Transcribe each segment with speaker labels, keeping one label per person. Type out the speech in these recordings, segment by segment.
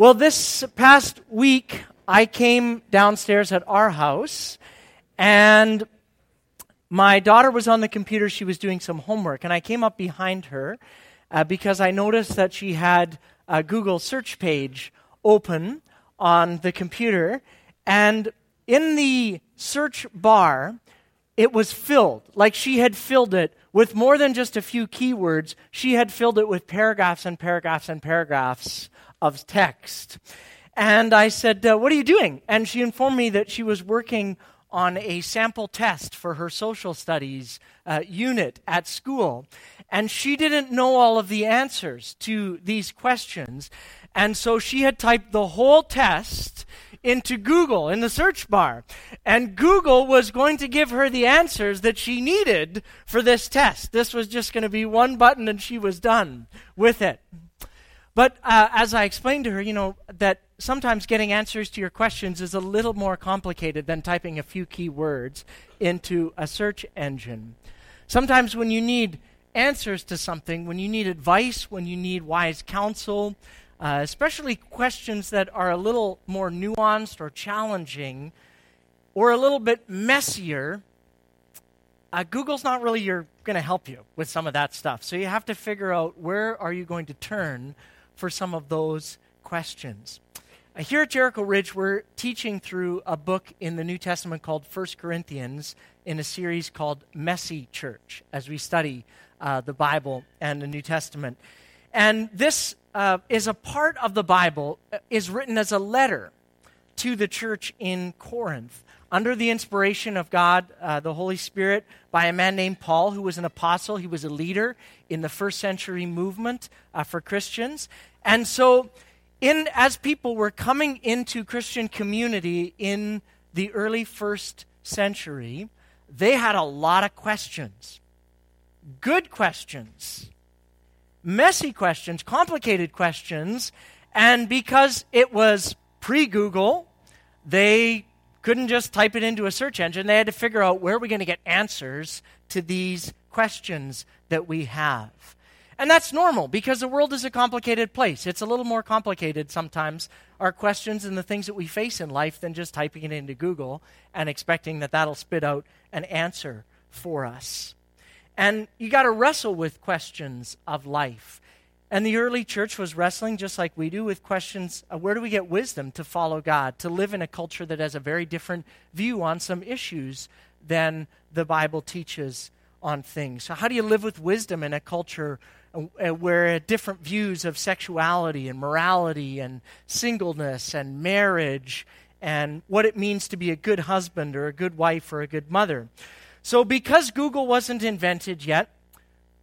Speaker 1: Well, this past week, I came downstairs at our house, and my daughter was on the computer. She was doing some homework, and I came up behind her uh, because I noticed that she had a Google search page open on the computer, and in the search bar, it was filled. Like she had filled it with more than just a few keywords, she had filled it with paragraphs and paragraphs and paragraphs of text. And I said, uh, What are you doing? And she informed me that she was working on a sample test for her social studies uh, unit at school. And she didn't know all of the answers to these questions. And so she had typed the whole test into Google in the search bar. And Google was going to give her the answers that she needed for this test. This was just going to be one button and she was done with it. But uh, as I explained to her, you know, that sometimes getting answers to your questions is a little more complicated than typing a few key words into a search engine. Sometimes when you need answers to something, when you need advice, when you need wise counsel, uh, especially questions that are a little more nuanced or challenging or a little bit messier, uh, Google's not really going to help you with some of that stuff. So you have to figure out where are you going to turn for some of those questions. Uh, here at Jericho Ridge, we're teaching through a book in the New Testament called 1 Corinthians in a series called Messy Church as we study uh, the Bible and the New Testament. And this uh, is a part of the Bible, uh, is written as a letter to the church in Corinth under the inspiration of God, uh, the Holy Spirit, by a man named Paul, who was an apostle. He was a leader in the first century movement uh, for Christians. And so, in, as people were coming into Christian community in the early first century, they had a lot of questions. Good questions, messy questions, complicated questions. And because it was pre Google, they couldn't just type it into a search engine. They had to figure out where are we're going to get answers to these questions that we have. And that's normal because the world is a complicated place. It's a little more complicated sometimes, our questions and the things that we face in life, than just typing it into Google and expecting that that'll spit out an answer for us. And you got to wrestle with questions of life. And the early church was wrestling, just like we do, with questions of where do we get wisdom to follow God, to live in a culture that has a very different view on some issues than the Bible teaches on things. So, how do you live with wisdom in a culture uh, where different views of sexuality and morality and singleness and marriage and what it means to be a good husband or a good wife or a good mother? So, because Google wasn't invented yet,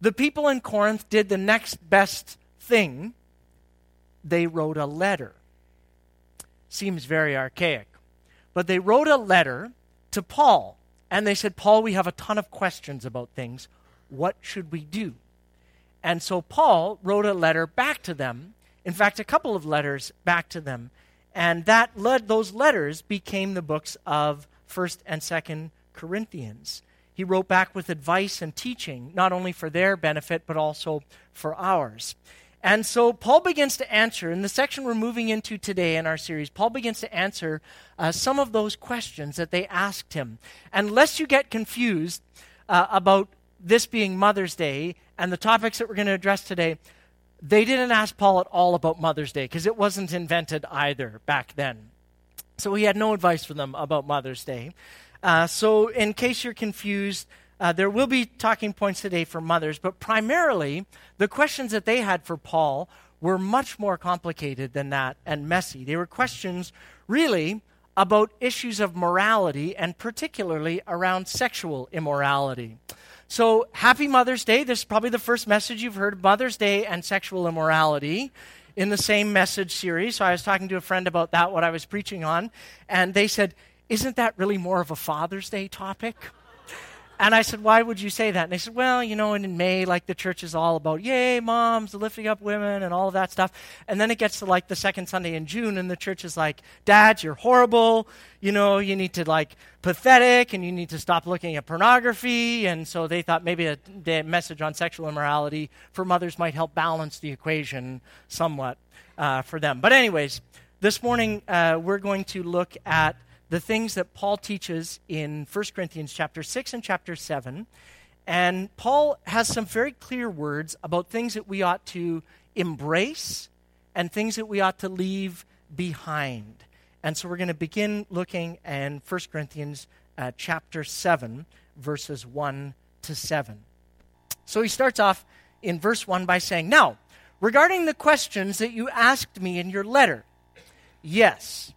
Speaker 1: the people in Corinth did the next best thing. They wrote a letter. Seems very archaic. But they wrote a letter to Paul. And they said, Paul, we have a ton of questions about things. What should we do? And so Paul wrote a letter back to them. In fact, a couple of letters back to them. And that led, those letters became the books of 1st and 2nd Corinthians. He wrote back with advice and teaching, not only for their benefit, but also for ours. And so Paul begins to answer, in the section we're moving into today in our series, Paul begins to answer uh, some of those questions that they asked him. And lest you get confused uh, about this being Mother's Day and the topics that we're going to address today, they didn't ask Paul at all about Mother's Day because it wasn't invented either back then. So he had no advice for them about Mother's Day. Uh, so, in case you're confused, uh, there will be talking points today for mothers, but primarily the questions that they had for Paul were much more complicated than that and messy. They were questions really about issues of morality and particularly around sexual immorality. So, happy Mother's Day. This is probably the first message you've heard Mother's Day and sexual immorality in the same message series. So, I was talking to a friend about that, what I was preaching on, and they said, isn't that really more of a Father's Day topic? and I said, Why would you say that? And they said, Well, you know, and in May, like the church is all about, yay, moms, lifting up women and all of that stuff. And then it gets to like the second Sunday in June, and the church is like, Dad, you're horrible. You know, you need to like pathetic and you need to stop looking at pornography. And so they thought maybe a, a message on sexual immorality for mothers might help balance the equation somewhat uh, for them. But, anyways, this morning uh, we're going to look at the things that Paul teaches in 1 Corinthians chapter 6 and chapter 7. And Paul has some very clear words about things that we ought to embrace and things that we ought to leave behind. And so we're going to begin looking in 1 Corinthians uh, chapter 7, verses 1 to 7. So he starts off in verse 1 by saying, Now, regarding the questions that you asked me in your letter, yes,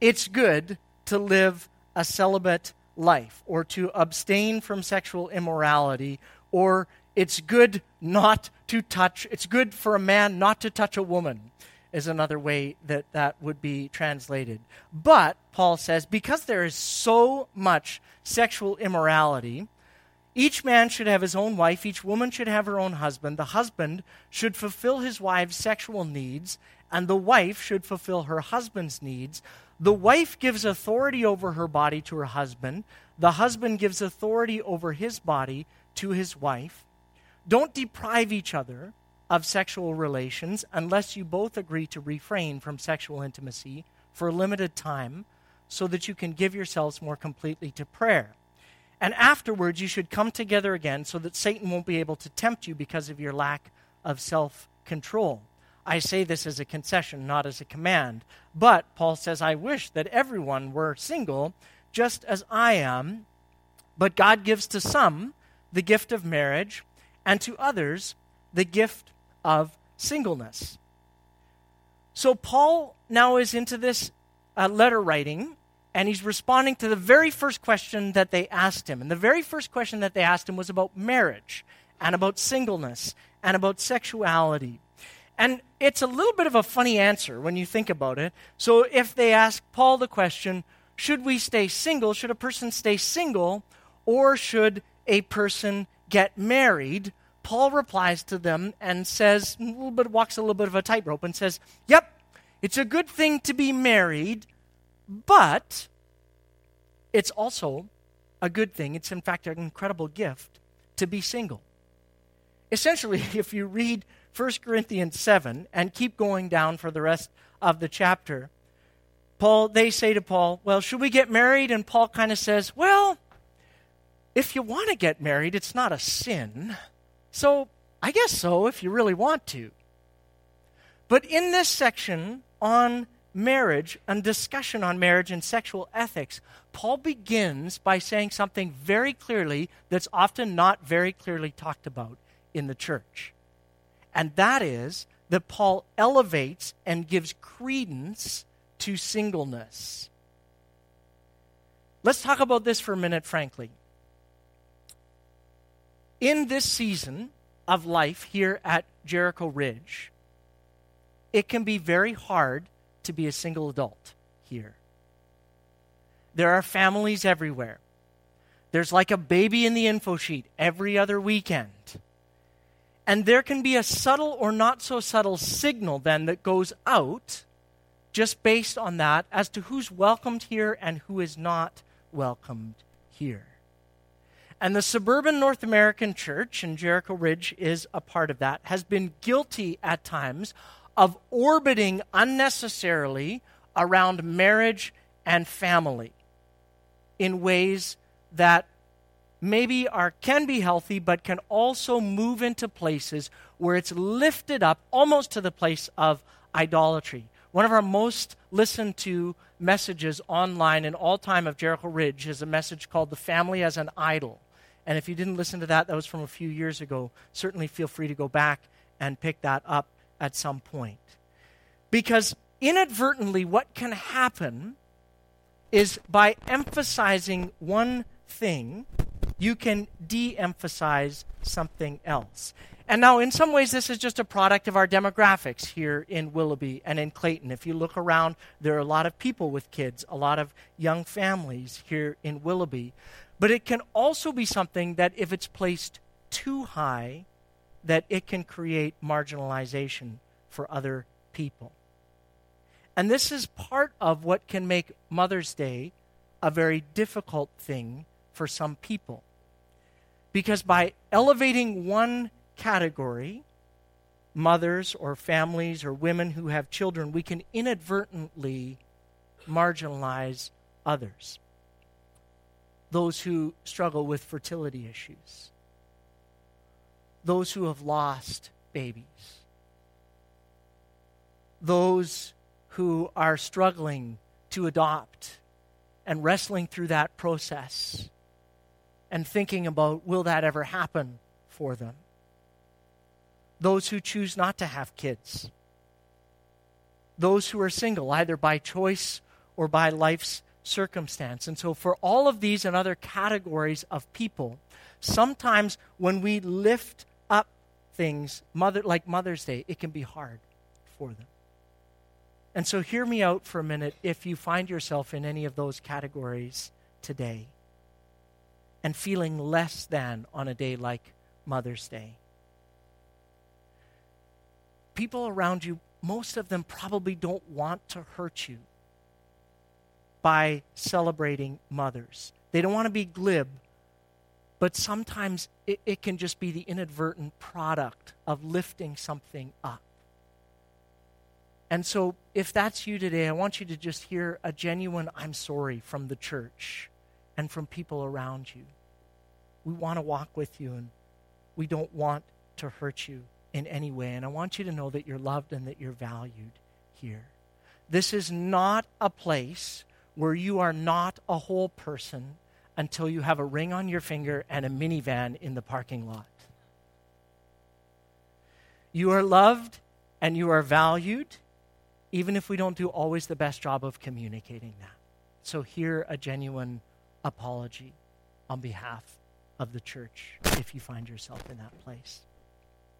Speaker 1: it's good to live a celibate life or to abstain from sexual immorality or it's good not to touch it's good for a man not to touch a woman is another way that that would be translated. But paul says because there is so much sexual immorality each man should have his own wife each woman should have her own husband the husband should fulfill his wife's sexual needs and the wife should fulfill her husband's needs the wife gives authority over her body to her husband. The husband gives authority over his body to his wife. Don't deprive each other of sexual relations unless you both agree to refrain from sexual intimacy for a limited time so that you can give yourselves more completely to prayer. And afterwards, you should come together again so that Satan won't be able to tempt you because of your lack of self control. I say this as a concession, not as a command. But Paul says, I wish that everyone were single, just as I am. But God gives to some the gift of marriage, and to others the gift of singleness. So Paul now is into this uh, letter writing, and he's responding to the very first question that they asked him. And the very first question that they asked him was about marriage, and about singleness, and about sexuality. And it's a little bit of a funny answer when you think about it. So if they ask Paul the question, should we stay single? Should a person stay single? Or should a person get married? Paul replies to them and says, a little bit, walks a little bit of a tightrope and says, Yep, it's a good thing to be married, but it's also a good thing. It's, in fact, an incredible gift to be single. Essentially, if you read 1 Corinthians 7 and keep going down for the rest of the chapter, Paul, they say to Paul, Well, should we get married? And Paul kind of says, Well, if you want to get married, it's not a sin. So I guess so if you really want to. But in this section on marriage and discussion on marriage and sexual ethics, Paul begins by saying something very clearly that's often not very clearly talked about in the church. And that is that Paul elevates and gives credence to singleness. Let's talk about this for a minute, frankly. In this season of life here at Jericho Ridge, it can be very hard to be a single adult here. There are families everywhere. There's like a baby in the info sheet every other weekend. And there can be a subtle or not so subtle signal then that goes out just based on that as to who's welcomed here and who is not welcomed here. And the suburban North American church, and Jericho Ridge is a part of that, has been guilty at times of orbiting unnecessarily around marriage and family in ways that maybe are can be healthy but can also move into places where it's lifted up almost to the place of idolatry. One of our most listened to messages online in all time of jericho ridge is a message called the family as an idol. And if you didn't listen to that that was from a few years ago certainly feel free to go back and pick that up at some point. Because inadvertently what can happen is by emphasizing one thing you can de emphasize something else. And now, in some ways, this is just a product of our demographics here in Willoughby and in Clayton. If you look around, there are a lot of people with kids, a lot of young families here in Willoughby. But it can also be something that, if it's placed too high, that it can create marginalization for other people. And this is part of what can make Mother's Day a very difficult thing for some people. Because by elevating one category, mothers or families or women who have children, we can inadvertently marginalize others. Those who struggle with fertility issues, those who have lost babies, those who are struggling to adopt and wrestling through that process and thinking about will that ever happen for them. Those who choose not to have kids. Those who are single, either by choice or by life's circumstance. And so, for all of these and other categories of people, sometimes when we lift up things, mother, like Mother's Day, it can be hard for them. And so, hear me out for a minute if you find yourself in any of those categories today and feeling less than on a day like Mother's Day. People around you, most of them probably don't want to hurt you by celebrating mothers. They don't want to be glib, but sometimes it, it, can just be the inadvertent product of lifting something up. And so, if that's you today, I want you to just hear a genuine I'm sorry from the church and from people around you. We want to walk with you and we don't want to hurt you in any way. And I want you to know that you're loved and that you're valued here. This is not a place where you are not a whole person until you have a ring on your finger and a minivan in the parking lot. You are loved and you are valued, even if we don't do always the best job of communicating that. So, hear a genuine apology on behalf of the church if you find yourself in that place.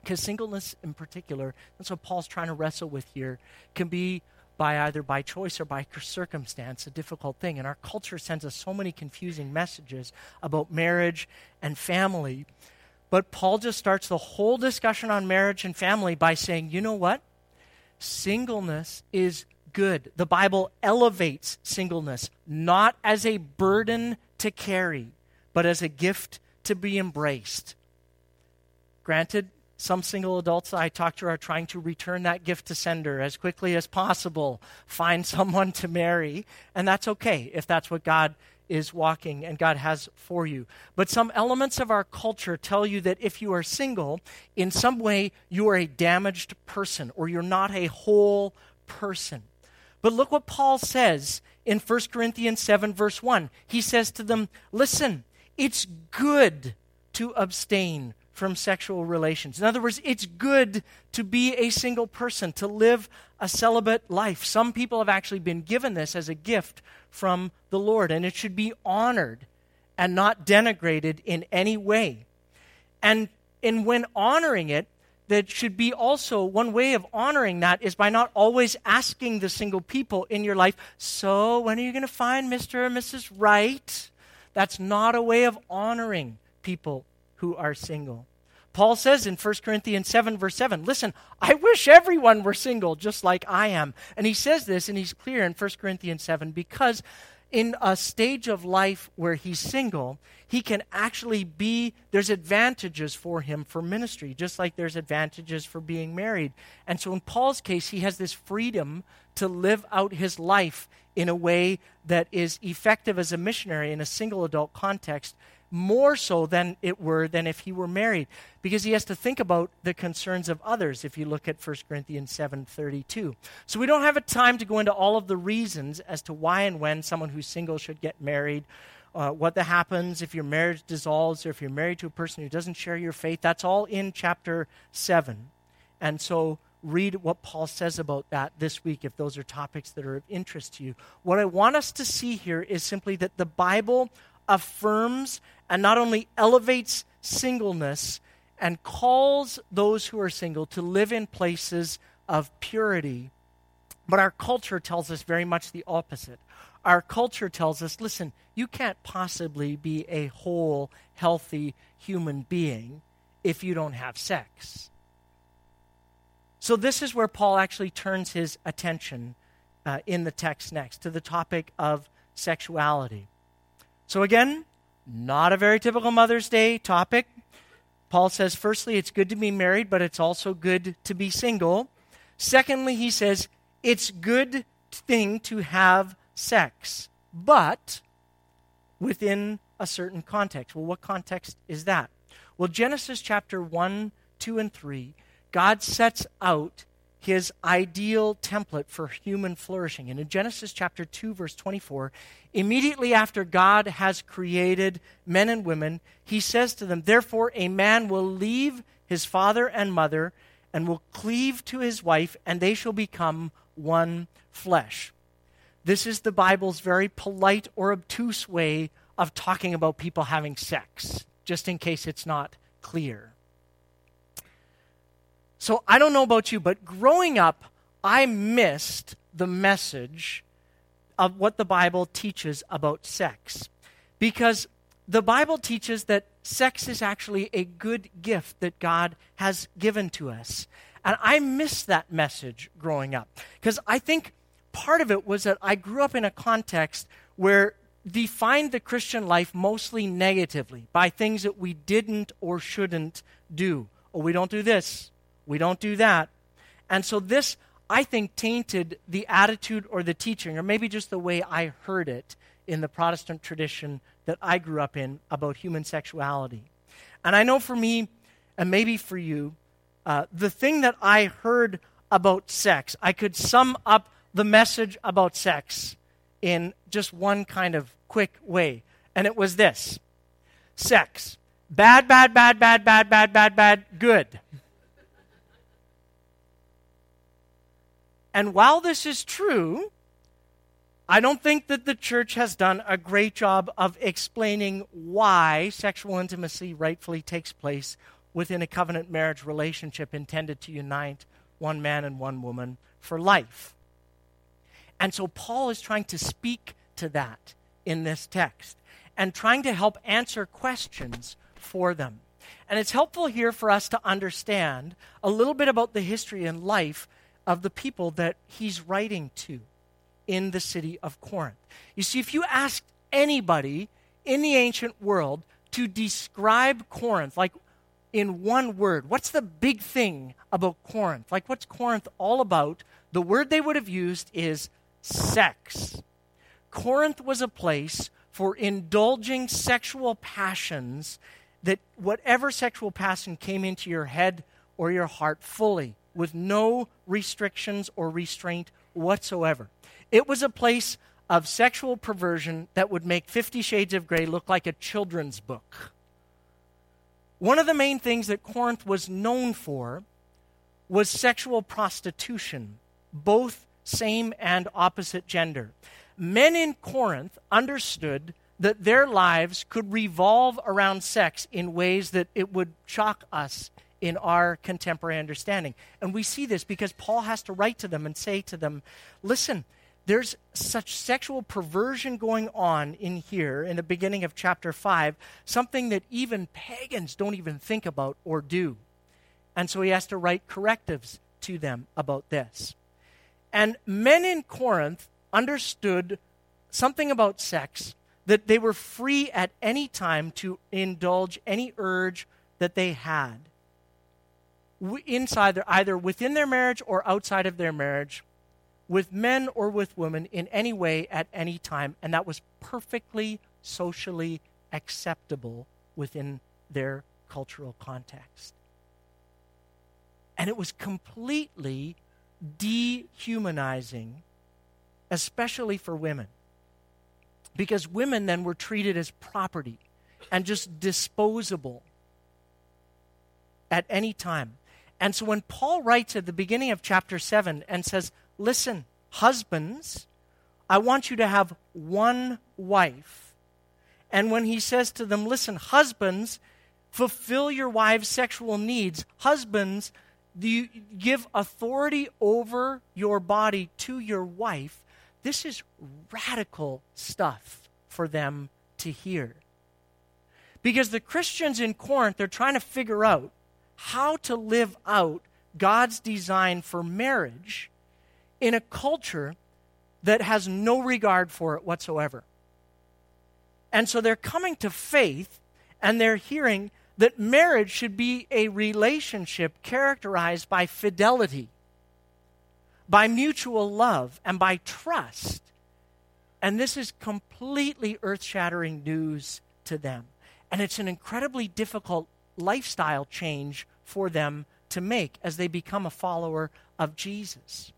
Speaker 1: Because singleness, in particular, that's what Paul's trying to wrestle with here, can be by either by choice or by circumstance a difficult thing. And our culture sends us so many confusing messages about marriage and family. But Paul just starts the whole discussion on marriage and family by saying, you know what? Singleness is good. The Bible elevates singleness not as a burden to carry, but as a gift to be embraced. Granted, some single adults I talk to are trying to return that gift to sender as quickly as possible, find someone to marry, and that's okay if that's what God is walking and God has for you. But some elements of our culture tell you that if you are single, in some way you are a damaged person or you're not a whole person. But look what Paul says in 1 Corinthians 7, verse 1. He says to them, Listen, it's good to abstain from sexual relations. In other words, it's good to be a single person, to live a celibate life. Some people have actually been given this as a gift from the Lord, and it should be honored and not denigrated in any way. And in when honoring it, that should be also one way of honoring that is by not always asking the single people in your life, so when are you going to find Mr. or Mrs. Right? That's not a way of honoring people who are single. Paul says in 1 Corinthians 7, verse 7, listen, I wish everyone were single just like I am. And he says this, and he's clear in 1 Corinthians 7, because in a stage of life where he's single, he can actually be, there's advantages for him for ministry, just like there's advantages for being married. And so in Paul's case, he has this freedom to live out his life in a way that is effective as a missionary in a single adult context more so than it were than if he were married. Because he has to think about the concerns of others if you look at 1 corinthians 7.32 so we don't have a time to go into all of the reasons as to why and when someone who's single should get married uh, what that happens if your marriage dissolves or if you're married to a person who doesn't share your faith. That's all in chapter 7 and so read what paul says about that this week if those are topics that are of interest to you. What i want us to see here is simply that the bible affirms and not only elevates singleness and calls those who are single to live in places of purity, but our culture tells us very much the opposite. our culture tells us listen, you can't possibly be a whole, healthy human being if you don't have sex. So, this is where Paul actually turns his attention uh, in the text next to the topic of sexuality. So, again, not a very typical Mother's Day topic. Paul says, firstly, it's good to be married, but it's also good to be single. Secondly, he says, it's good thing to have sex, but within a certain context. Well, what context is that? Well, Genesis chapter 1, 2, and 3, God sets out his ideal template for human flourishing. And in Genesis chapter 2, verse 24, immediately after God has created men and women, he says to them, Therefore, a man will leave his father and mother and will cleave to his wife, and they shall become one flesh. This is the Bible's very polite or obtuse way of talking about people having sex, just in case it's not clear. So I don't know about you, but growing up, I missed the message of what the Bible teaches about sex. Because the Bible teaches that sex is actually a good gift that God has given to us. And I missed that message growing up. Because I think part of it was that I grew up in a context where defined the Christian life mostly negatively by things that we didn't or shouldn't do. Oh, we don't do this. We don't do that. And so this, I think, tainted the attitude or the teaching, or maybe just the way I heard it in the Protestant tradition that I grew up in about human sexuality. And I know for me, and maybe for you, uh, the thing that I heard about sex, I could sum up the message about sex in just one kind of quick way. And it was this sex. Bad, bad, bad, bad, bad, bad, bad, bad, good. And while this is true, I don't think that the church has done a great job of explaining why sexual intimacy rightfully takes place within a covenant marriage relationship intended to unite one man and one woman for life. And so Paul is trying to speak to that in this text and trying to help answer questions for them. And it's helpful here for us to understand a little bit about the history and life of the people that he's writing to in the city of Corinth. You see, if you asked anybody in the ancient world to describe Corinth, like in one word, what's the big thing about Corinth? Like, what's Corinth all about? The word they would have used is sex. Corinth was a place for indulging sexual passions that whatever sexual passion came into your head or your heart fully with no restrictions or restraint whatsoever. It was a place of sexual perversion that would make Fifty Shades of Grey look like a children's book. One of the main things that Corinth was known for was sexual prostitution, both same and opposite gender. Men in Corinth understood that their lives could revolve around sex in ways that it would shock us in our contemporary understanding. And we see this because Paul has to write to them and say to them, listen, there's such sexual perversion going on in here in the beginning of chapter 5, something that even pagans don't even think about or do. And so he has to write correctives to them about this. And men in Corinth understood something about sex that they were free at any time to indulge any urge that they had inside either within their marriage or outside of their marriage, with men or with women in any way at any time, and that was perfectly socially acceptable within their cultural context. And it was completely dehumanizing, especially for women. Because women then were treated as property and just disposable at any time. And so when Paul writes at the beginning of chapter 7 and says, Listen, husbands, I want you to have one wife. And when he says to them, Listen, husbands, fulfill your wives' sexual needs. Husbands, you give authority over your body to your wife. this is radical stuff for them to hear. Because the Christians in Corinth, they're trying to figure out how to live out God's design for marriage in a culture that has no regard for it whatsoever. And so they're coming to faith and they're hearing that marriage should be a relationship characterized by fidelity, by mutual love, and by trust. And this is completely earth shattering news to them. And it's an incredibly difficult lifestyle change for them to make as they become a follower of Jesus.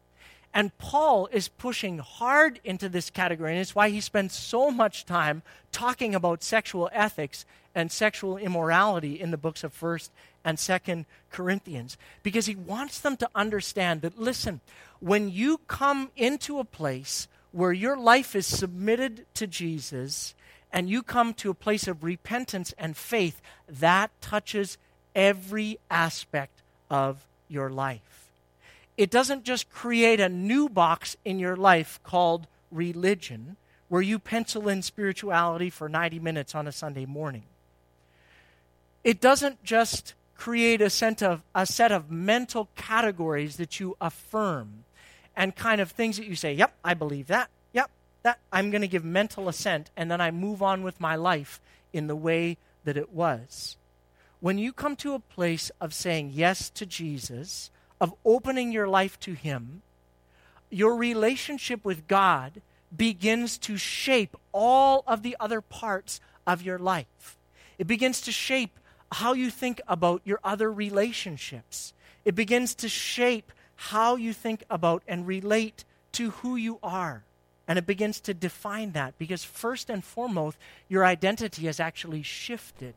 Speaker 1: And Paul is pushing hard into this category, and it's why he spends so much time talking about sexual ethics and sexual immorality in the books of 1st and 2nd Corinthians, because he wants them to understand that, listen, when you come into a place where your life is submitted to Jesus and you come to a place of repentance and faith, that touches every aspect of your life. It doesn't just create a new box in your life called religion, where you pencil in spirituality for 90 minutes on a Sunday morning. It doesn't just create a set of, a set of mental categories that you affirm and kind of things that you say, yep, I believe that. That I'm going to give mental assent and then I move on with my life in the way that it was when you come to a place of saying yes to Jesus, of opening your life to Him, your relationship with God begins to shape all of the other parts of your life. It begins to shape how you think about your other relationships. It begins to shape how you think about and relate to who you are. And it begins to define that because, first and foremost, your identity has actually shifted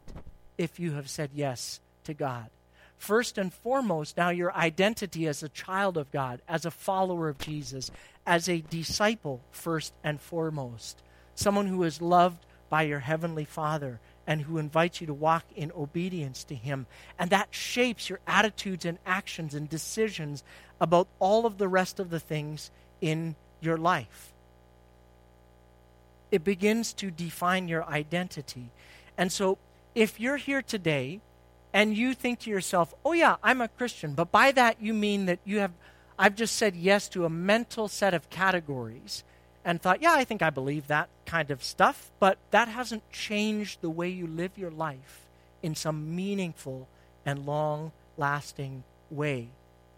Speaker 1: if you have said yes to God. First and foremost, now your identity as a child of God, as a follower of Jesus, as a disciple, first and foremost. Someone who is loved by your heavenly Father and who invites you to walk in obedience to Him. And that shapes your attitudes and actions and decisions about all of the rest of the things in your life. It begins to define your identity. And so if you're here today and you think to yourself, oh, yeah, I'm a Christian, but by that you mean that you have, I've just said yes to a mental set of categories and thought, yeah, I think I believe that kind of stuff, but that hasn't changed the way you live your life in some meaningful and long lasting way.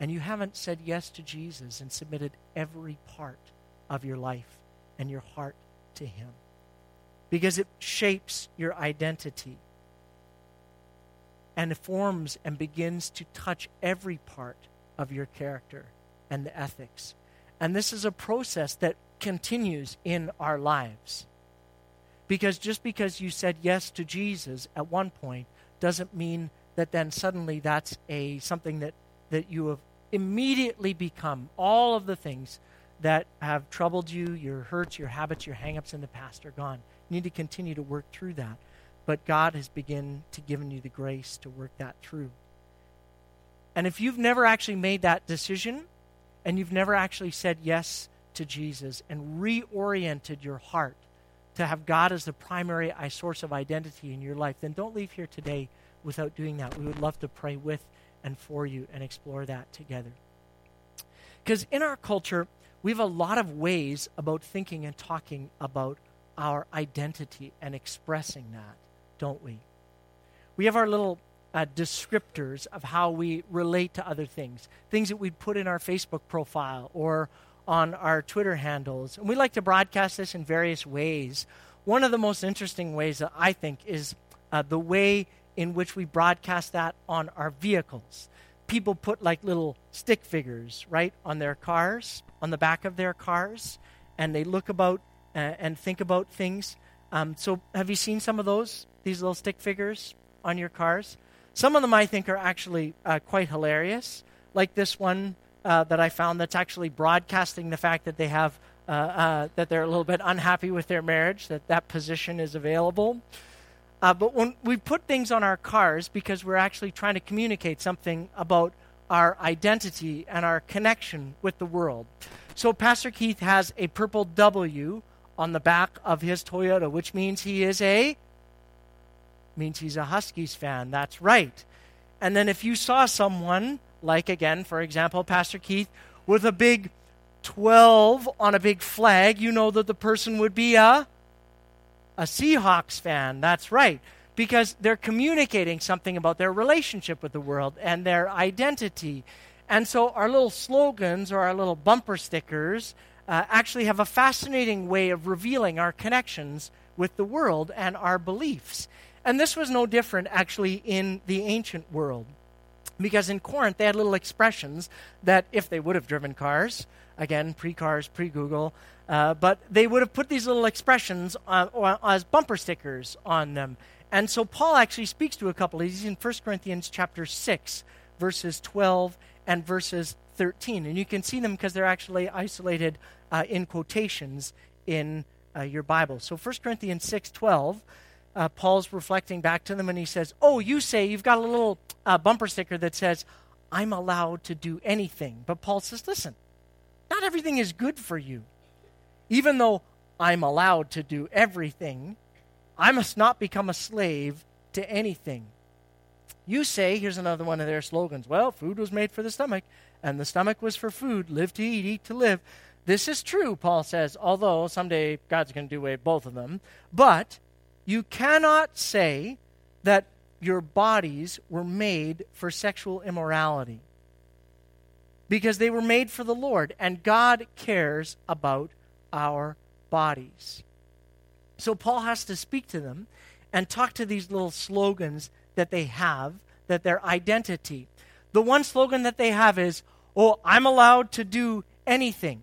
Speaker 1: And you haven't said yes to Jesus and submitted every part of your life and your heart to Him. Because it shapes your identity and forms and begins to touch every part of your character and the ethics. And this is a process that continues in our lives. Because just because you said yes to Jesus at one point doesn't mean that then suddenly that's a something that, that you have immediately become. All of the things that have troubled you, your hurts, your habits, your hangups in the past are gone. You need to continue to work through that but God has begun to given you the grace to work that through. And if you've never actually made that decision and you've never actually said yes to Jesus and reoriented your heart to have God as the primary source of identity in your life, then don't leave here today without doing that. We would love to pray with and for you and explore that together. Because in our culture, we have a lot of ways about thinking and talking about our identity and expressing that don't we? We have our little uh, descriptors of how we relate to other things, things that we'd put in our Facebook profile or on our Twitter handles. And we like to broadcast this in various ways. One of the most interesting ways that I think is uh, the way in which we broadcast that on our vehicles. People put like little stick figures, right, on their cars, on the back of their cars, and they look about uh, and think about things. Um, so, have you seen some of those? these little stick figures on your cars. Some of them I think are actually uh, quite hilarious, like this one uh, that I found that's actually broadcasting the fact that they have uh, uh that they're a little bit unhappy with their marriage, that that position is available. Uh, but when we put things on our cars because we're actually trying to communicate something about our identity and our connection with the world. So, Pastor Keith has a purple W on the back of his Toyota, which means he is a means he's a Huskies fan. That's right. And then if you saw someone like again, for example, Pastor Keith with a big 12 on a big flag, you know that the person would be a a Seahawks fan. That's right. Because they're communicating something about their relationship with the world and their identity. And so our little slogans or our little bumper stickers uh, actually have a fascinating way of revealing our connections with the world and our beliefs. And this was no different actually in the ancient world. Because in Corinth, they had little expressions that, if they would have driven cars, again, pre cars, pre Google, uh, but they would have put these little expressions on, as bumper stickers on them. And so Paul actually speaks to a couple of these in 1 Corinthians chapter 6, verses 12 and verses 13. And you can see them because they're actually isolated uh, in quotations in uh, your Bible. So 1 Corinthians 6, 12 uh, Paul's reflecting back to them and he says, Oh, you say you've got a little uh, bumper sticker that says, I'm allowed to do anything. But Paul says, Listen, not everything is good for you. Even though I'm allowed to do everything, I must not become a slave to anything. You say, here's another one of their slogans well, food was made for the stomach, and the stomach was for food. Live to eat, eat to live. This is true, Paul says, although someday God's going to do away both of them. But you cannot say that your bodies were made for sexual immorality because they were made for the Lord, and God cares about our bodies. So Paul has to speak to them and talk to these little slogans that they have, that their identity. The one slogan that they have is, Oh, I'm allowed to do anything.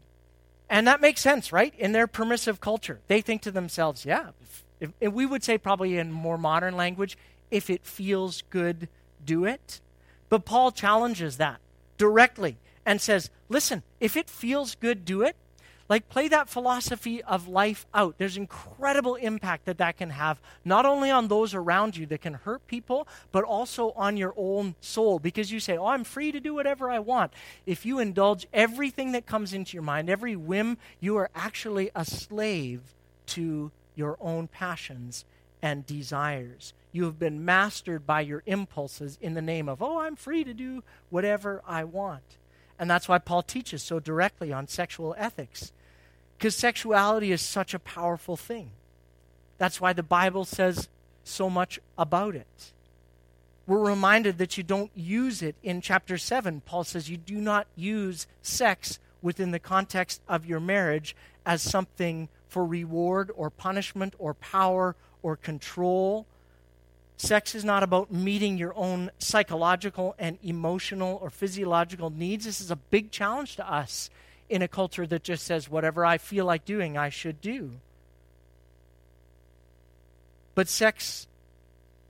Speaker 1: And that makes sense, right? In their permissive culture. They think to themselves, Yeah, if we would say, probably in more modern language, if it feels good, do it. But Paul challenges that directly and says, listen, if it feels good, do it. Like, play that philosophy of life out. There's incredible impact that that can have, not only on those around you that can hurt people, but also on your own soul. Because you say, Oh, I'm free to do whatever I want. If you indulge everything that comes into your mind, every whim, you are actually a slave to your own passions and desires. You have been mastered by your impulses in the name of, oh, I'm free to do whatever I want. And that's why Paul teaches so directly on sexual ethics. Because sexuality is such a powerful thing. That's why the Bible says so much about it. We're reminded that you don't use it in chapter 7. Paul says you do not use sex within the context of your marriage as something for reward or punishment or power or control. Sex is not about meeting your own psychological and emotional or physiological needs. This is a big challenge to us in a culture that just says, whatever I feel like doing, I should do. But sex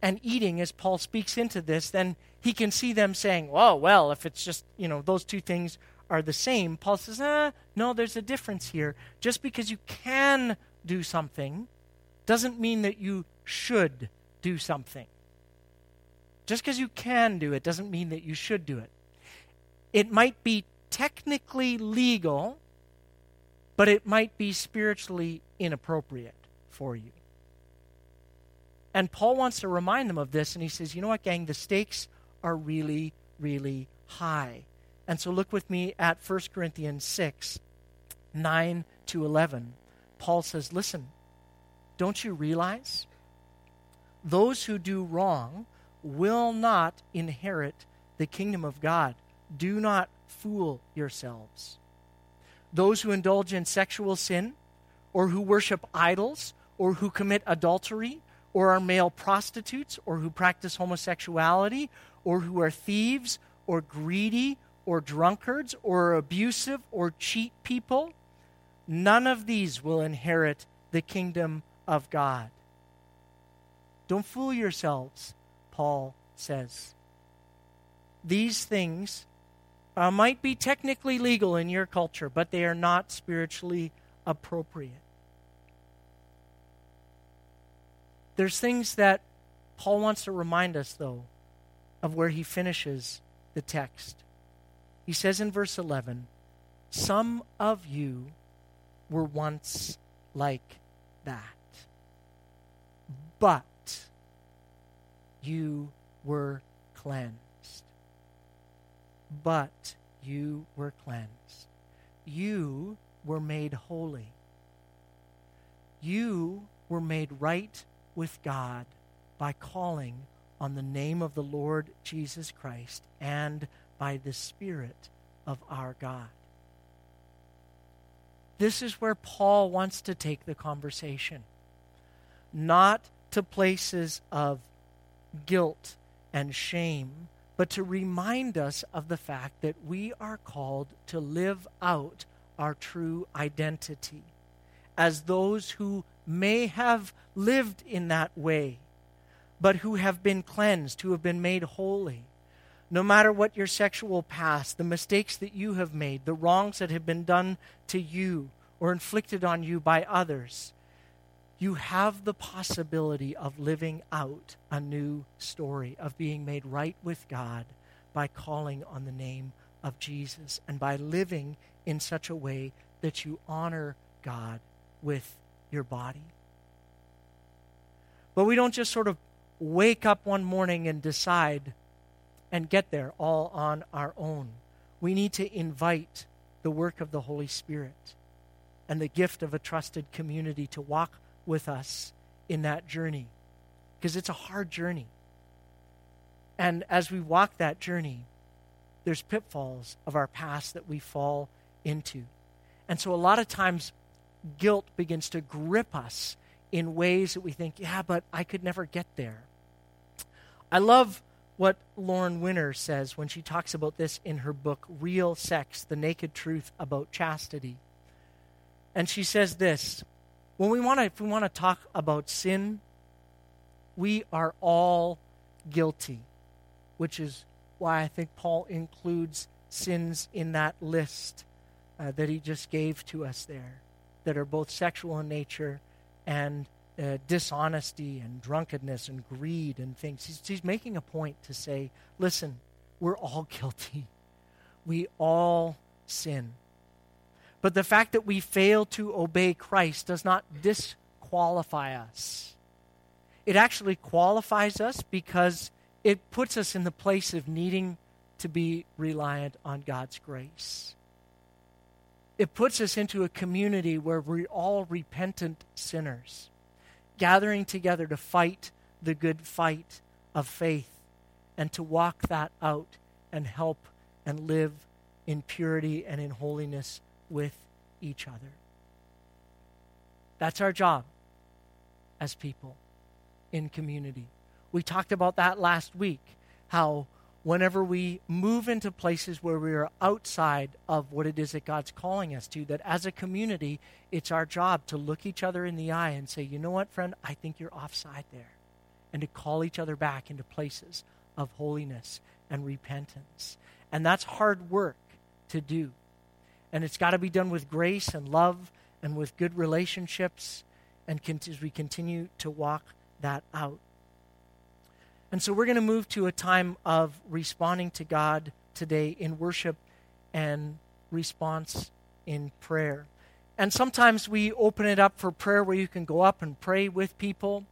Speaker 1: and eating, as Paul speaks into this, then he can see them saying, oh, well, if it's just, you know, those two things are the same, Paul says, eh, no, there's a difference here. Just because you can do something doesn't mean that you should do something. Just because you can do it doesn't mean that you should do it. It might be technically legal, but it might be spiritually inappropriate for you. And Paul wants to remind them of this, and he says, You know what, gang? The stakes are really, really high. And so look with me at 1 Corinthians 6 9 to 11. Paul says, Listen, don't you realize? Those who do wrong will not inherit the kingdom of God. Do not fool yourselves. Those who indulge in sexual sin, or who worship idols, or who commit adultery, or are male prostitutes, or who practice homosexuality, or who are thieves, or greedy, or drunkards or abusive or cheat people, none of these will inherit the kingdom of God. Don't fool yourselves, Paul says. These things uh, might be technically legal in your culture, but they are not spiritually appropriate. There's things that Paul wants to remind us, though, of where he finishes the text. He says in verse 11, Some of you were once like that, but you were cleansed. But you were cleansed. You were made holy. You were made right with God by calling on the name of the Lord Jesus Christ and by the Spirit of our God. This is where Paul wants to take the conversation. Not to places of guilt and shame, but to remind us of the fact that we are called to live out our true identity as those who may have lived in that way, but who have been cleansed, who have been made holy. No matter what your sexual past, the mistakes that you have made, the wrongs that have been done to you or inflicted on you by others, you have the possibility of living out a new story, of being made right with God by calling on the name of Jesus and by living in such a way that you honor God with your body. But we don't just sort of wake up one morning and decide and get there all on our own. We need to invite the work of the Holy Spirit and the gift of a trusted community to walk with us in that journey because it's a hard journey. And as we walk that journey, there's pitfalls of our past that we fall into. And so a lot of times, guilt begins to grip us in ways that we think, yeah, but I could never get there. I love what Lauren Winner says when she talks about this in her book, Real Sex The Naked Truth About Chastity. And she says this when we want to, if we want to talk about sin, we are all guilty, which is why I think Paul includes sins in that list uh, that he just gave to us there, that are both sexual in nature and uh, dishonesty and drunkenness and greed and things. He's, he's making a point to say, listen, we're all guilty. We all sin. But the fact that we fail to obey Christ does not disqualify us. It actually qualifies us because it puts us in the place of needing to be reliant on God's grace. It puts us into a community where we're all repentant sinners, gathering together to fight the good fight of faith and to walk that out and help and live in purity and in holiness with each other. That's our job as people in community. We talked about that last week, how whenever we move into places where we are outside of what it is that God's calling us to, that as a community, it's our job to look each other in the eye and say, you know what, friend, I think you're offside there. And to call each other back into places of holiness and repentance. And that's hard work to do. And it's got to be done with grace and love and with good relationships and as we continue to walk that out. And so we're going to move to a time of responding to God today in worship and response in prayer. And sometimes we open it up for prayer where you can go up and pray with people.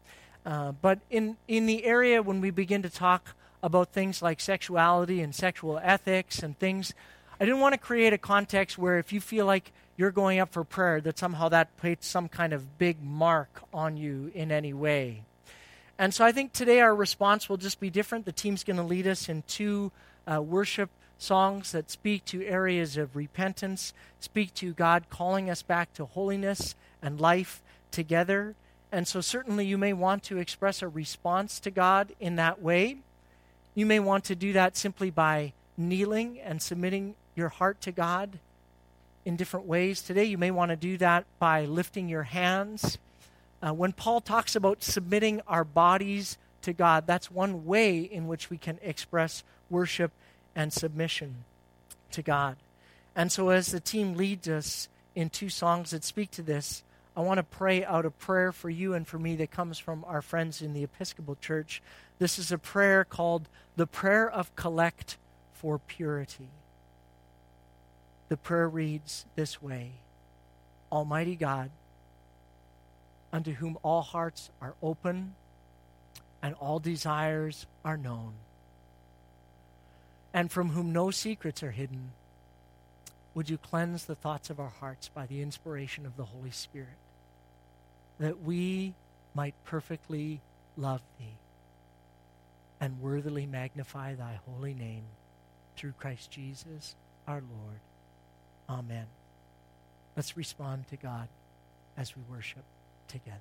Speaker 1: Uh, but in, in the area when we begin to talk about things like sexuality and sexual ethics and things I didn't want to create a context where if you feel like you're going up for prayer, that somehow that puts some kind of big mark on you in any way. And so I think today our response will just be different. The team's going to lead us in two uh, worship songs that speak to areas of repentance, speak to God calling us back to holiness and life together. And so certainly you may want to express a response to God in that way. You may want to do that simply by kneeling and submitting your heart to God in different ways. Today, you may want to do that by lifting your hands. Uh, when Paul talks about submitting our bodies to God, that's one way in which we can express worship and submission to God. And so, as the team leads us in two songs that speak to this, I want to pray out a prayer for you and for me that comes from our friends in the Episcopal Church. This is a prayer called the Prayer of Collect for Purity. The prayer reads this way Almighty God, unto whom all hearts are open and all desires are known, and from whom no secrets are hidden, would you cleanse the thoughts of our hearts by the inspiration of the Holy Spirit, that we might perfectly love thee and worthily magnify thy holy name through Christ Jesus our Lord. Amen. Let's respond to God as we worship together.